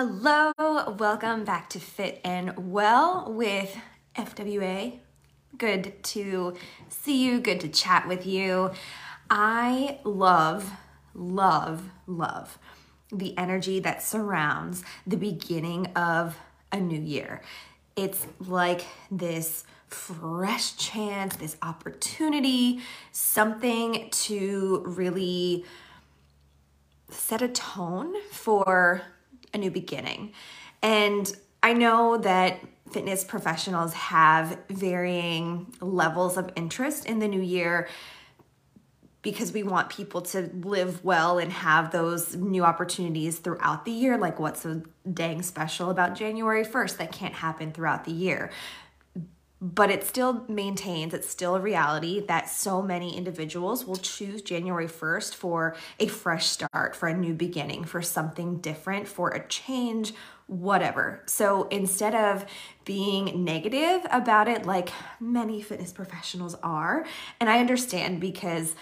Hello, welcome back to Fit and Well with FWA. Good to see you, good to chat with you. I love, love, love the energy that surrounds the beginning of a new year. It's like this fresh chance, this opportunity, something to really set a tone for a new beginning. And I know that fitness professionals have varying levels of interest in the new year because we want people to live well and have those new opportunities throughout the year. Like, what's so dang special about January 1st that can't happen throughout the year? But it still maintains, it's still a reality that so many individuals will choose January 1st for a fresh start, for a new beginning, for something different, for a change, whatever. So instead of being negative about it, like many fitness professionals are, and I understand because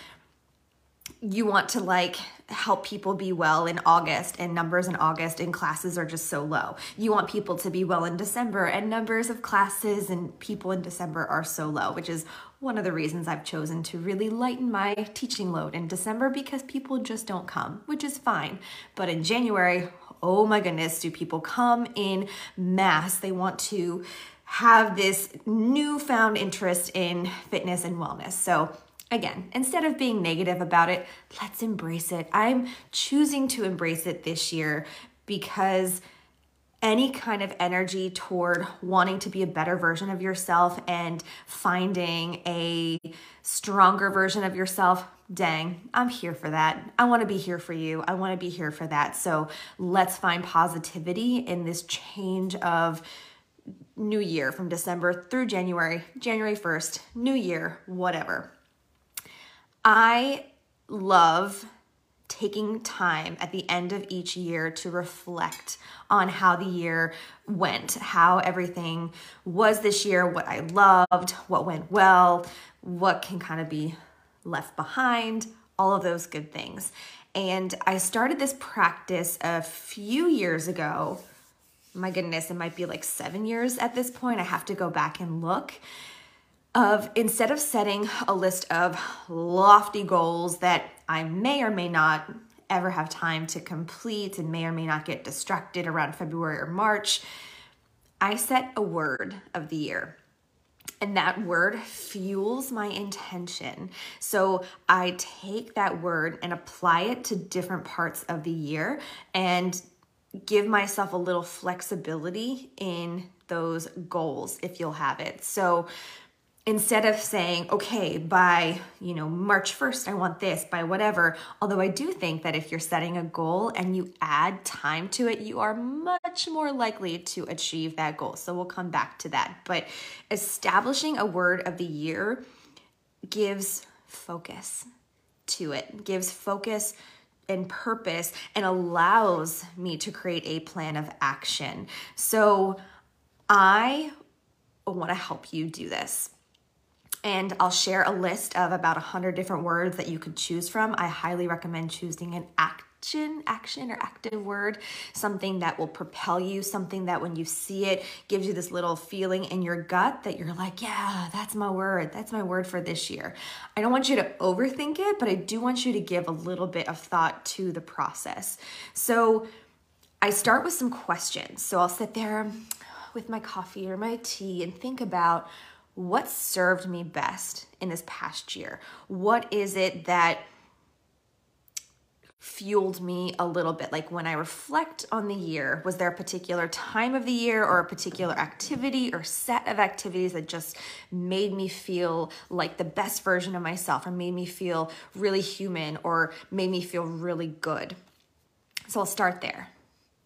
you want to like help people be well in August and numbers in August and classes are just so low. You want people to be well in December and numbers of classes and people in December are so low, which is one of the reasons I've chosen to really lighten my teaching load in December because people just don't come, which is fine. But in January, oh my goodness, do people come in mass? They want to have this newfound interest in fitness and wellness. So Again, instead of being negative about it, let's embrace it. I'm choosing to embrace it this year because any kind of energy toward wanting to be a better version of yourself and finding a stronger version of yourself, dang, I'm here for that. I want to be here for you. I want to be here for that. So let's find positivity in this change of new year from December through January, January 1st, new year, whatever. I love taking time at the end of each year to reflect on how the year went, how everything was this year, what I loved, what went well, what can kind of be left behind, all of those good things. And I started this practice a few years ago. My goodness, it might be like seven years at this point. I have to go back and look of instead of setting a list of lofty goals that I may or may not ever have time to complete and may or may not get distracted around February or March, I set a word of the year. And that word fuels my intention. So I take that word and apply it to different parts of the year and give myself a little flexibility in those goals if you'll have it. So instead of saying okay by you know march 1st i want this by whatever although i do think that if you're setting a goal and you add time to it you are much more likely to achieve that goal. So we'll come back to that. But establishing a word of the year gives focus to it gives focus and purpose and allows me to create a plan of action. So i want to help you do this and I'll share a list of about 100 different words that you could choose from. I highly recommend choosing an action, action or active word, something that will propel you, something that when you see it gives you this little feeling in your gut that you're like, yeah, that's my word. That's my word for this year. I don't want you to overthink it, but I do want you to give a little bit of thought to the process. So I start with some questions. So I'll sit there with my coffee or my tea and think about what served me best in this past year? What is it that fueled me a little bit? Like when I reflect on the year, was there a particular time of the year or a particular activity or set of activities that just made me feel like the best version of myself or made me feel really human or made me feel really good? So I'll start there.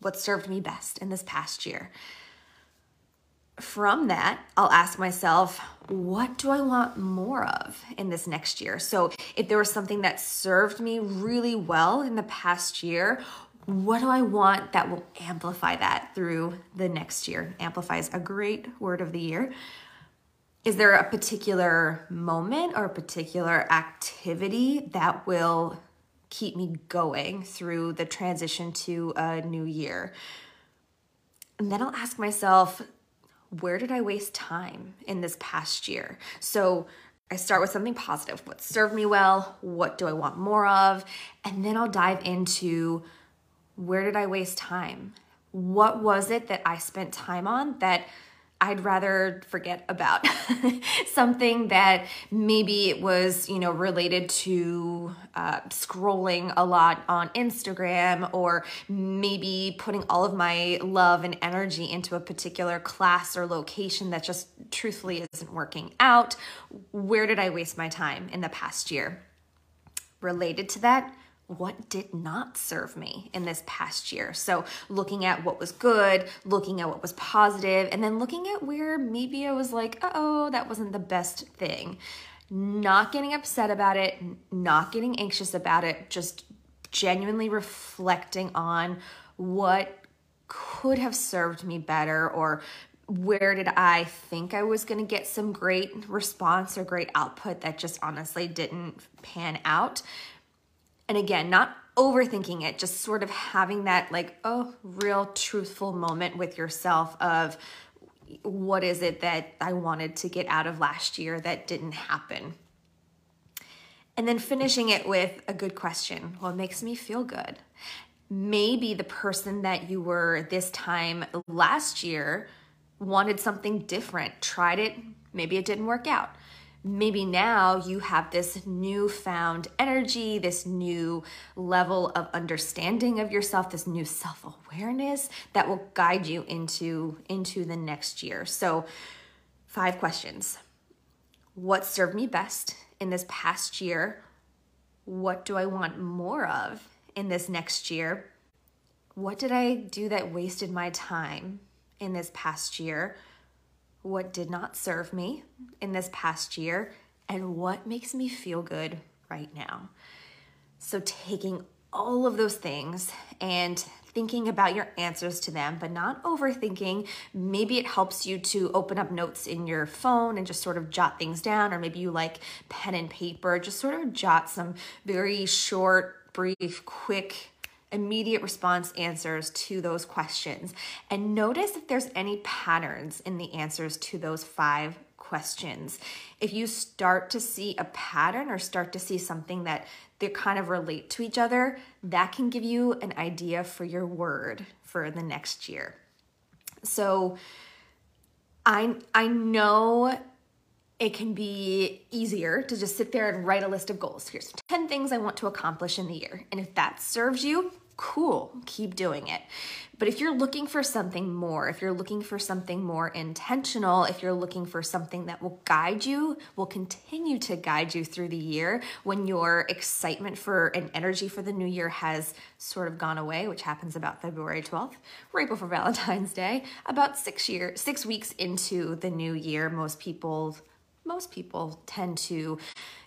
What served me best in this past year? From that, I'll ask myself, what do I want more of in this next year? So, if there was something that served me really well in the past year, what do I want that will amplify that through the next year? Amplify is a great word of the year. Is there a particular moment or a particular activity that will keep me going through the transition to a new year? And then I'll ask myself, where did I waste time in this past year? So I start with something positive. What served me well? What do I want more of? And then I'll dive into where did I waste time? What was it that I spent time on that I'd rather forget about something that maybe it was, you know, related to uh, scrolling a lot on Instagram or maybe putting all of my love and energy into a particular class or location that just truthfully isn't working out. Where did I waste my time in the past year? Related to that, what did not serve me in this past year. So, looking at what was good, looking at what was positive, and then looking at where maybe I was like, oh, that wasn't the best thing. Not getting upset about it, not getting anxious about it, just genuinely reflecting on what could have served me better or where did I think I was going to get some great response or great output that just honestly didn't pan out and again, not overthinking it, just sort of having that like, oh, real truthful moment with yourself of what is it that I wanted to get out of last year that didn't happen. And then finishing it with a good question. What makes me feel good? Maybe the person that you were this time last year wanted something different, tried it, maybe it didn't work out maybe now you have this newfound energy, this new level of understanding of yourself, this new self-awareness that will guide you into into the next year. So, five questions. What served me best in this past year? What do I want more of in this next year? What did I do that wasted my time in this past year? What did not serve me in this past year, and what makes me feel good right now. So, taking all of those things and thinking about your answers to them, but not overthinking. Maybe it helps you to open up notes in your phone and just sort of jot things down, or maybe you like pen and paper, just sort of jot some very short, brief, quick immediate response answers to those questions. And notice if there's any patterns in the answers to those five questions. If you start to see a pattern or start to see something that they kind of relate to each other, that can give you an idea for your word for the next year. So I I know it can be easier to just sit there and write a list of goals. Here's 10 things I want to accomplish in the year. And if that serves you, cool, keep doing it. But if you're looking for something more, if you're looking for something more intentional, if you're looking for something that will guide you, will continue to guide you through the year when your excitement for and energy for the new year has sort of gone away, which happens about February 12th, right before Valentine's Day, about six year, six weeks into the new year, most people most people tend to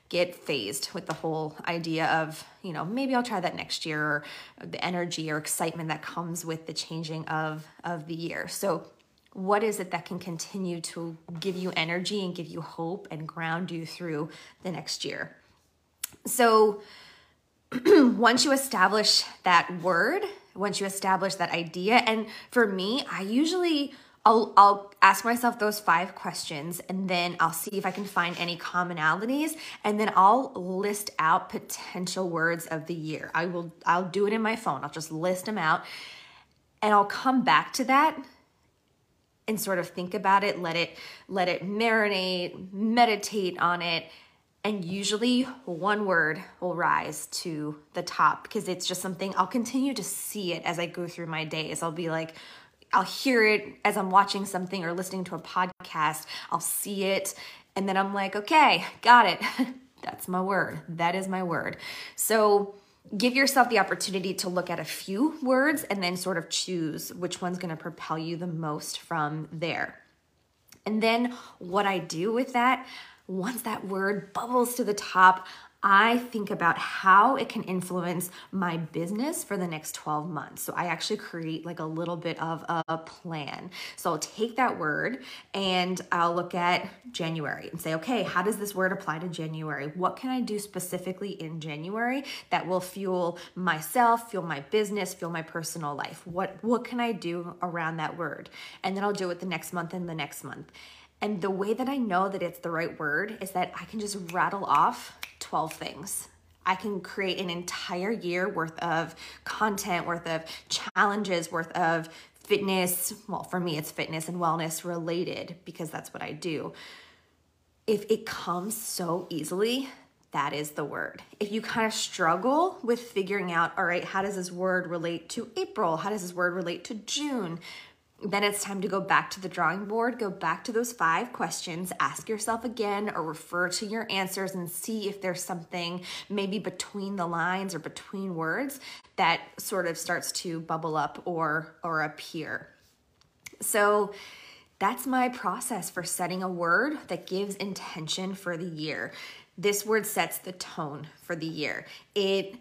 get phased with the whole idea of, you know, maybe I'll try that next year or the energy or excitement that comes with the changing of of the year. So what is it that can continue to give you energy and give you hope and ground you through the next year? So once you establish that word, once you establish that idea, and for me, I usually I'll I'll ask myself those five questions and then I'll see if I can find any commonalities and then I'll list out potential words of the year. I will I'll do it in my phone. I'll just list them out and I'll come back to that and sort of think about it, let it let it marinate, meditate on it and usually one word will rise to the top because it's just something I'll continue to see it as I go through my days. I'll be like, I'll hear it as I'm watching something or listening to a podcast. I'll see it and then I'm like, okay, got it. That's my word. That is my word. So give yourself the opportunity to look at a few words and then sort of choose which one's going to propel you the most from there. And then what I do with that, once that word bubbles to the top, I think about how it can influence my business for the next 12 months. So I actually create like a little bit of a plan. So I'll take that word and I'll look at January and say, okay, how does this word apply to January? What can I do specifically in January that will fuel myself, fuel my business, fuel my personal life? What what can I do around that word? And then I'll do it the next month and the next month. And the way that I know that it's the right word is that I can just rattle off 12 things. I can create an entire year worth of content, worth of challenges, worth of fitness. Well, for me, it's fitness and wellness related because that's what I do. If it comes so easily, that is the word. If you kind of struggle with figuring out, all right, how does this word relate to April? How does this word relate to June? Then it's time to go back to the drawing board, go back to those five questions, ask yourself again, or refer to your answers and see if there's something maybe between the lines or between words that sort of starts to bubble up or, or appear. So, that's my process for setting a word that gives intention for the year. This word sets the tone for the year. It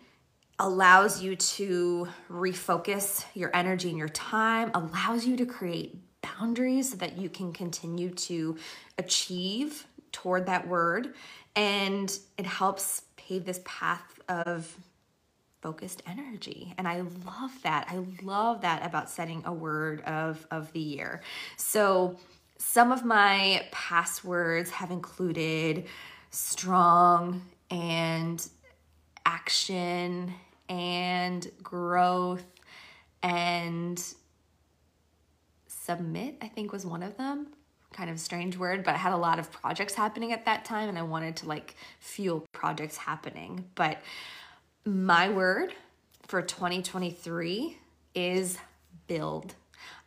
allows you to refocus your energy and your time, allows you to create boundaries so that you can continue to achieve toward that word. And it helps pave this path of focused energy. And I love that. I love that about setting a word of, of the year. So, some of my passwords have included strong and action and growth and submit, I think was one of them. Kind of strange word, but I had a lot of projects happening at that time and I wanted to like fuel projects happening. But my word for 2023 is build.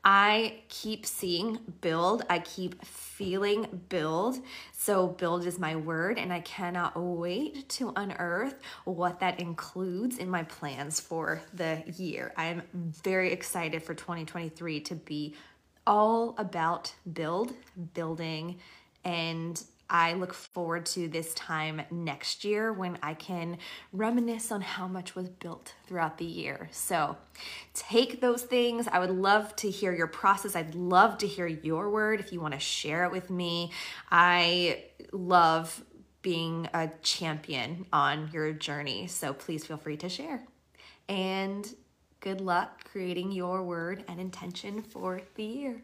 I keep seeing build. I keep feeling build. So, build is my word, and I cannot wait to unearth what that includes in my plans for the year. I am very excited for 2023 to be all about build, building, and I look forward to this time next year when I can reminisce on how much was built throughout the year. So take those things. I would love to hear your process. I'd love to hear your word if you want to share it with me. I love being a champion on your journey. So please feel free to share. And good luck creating your word and intention for the year.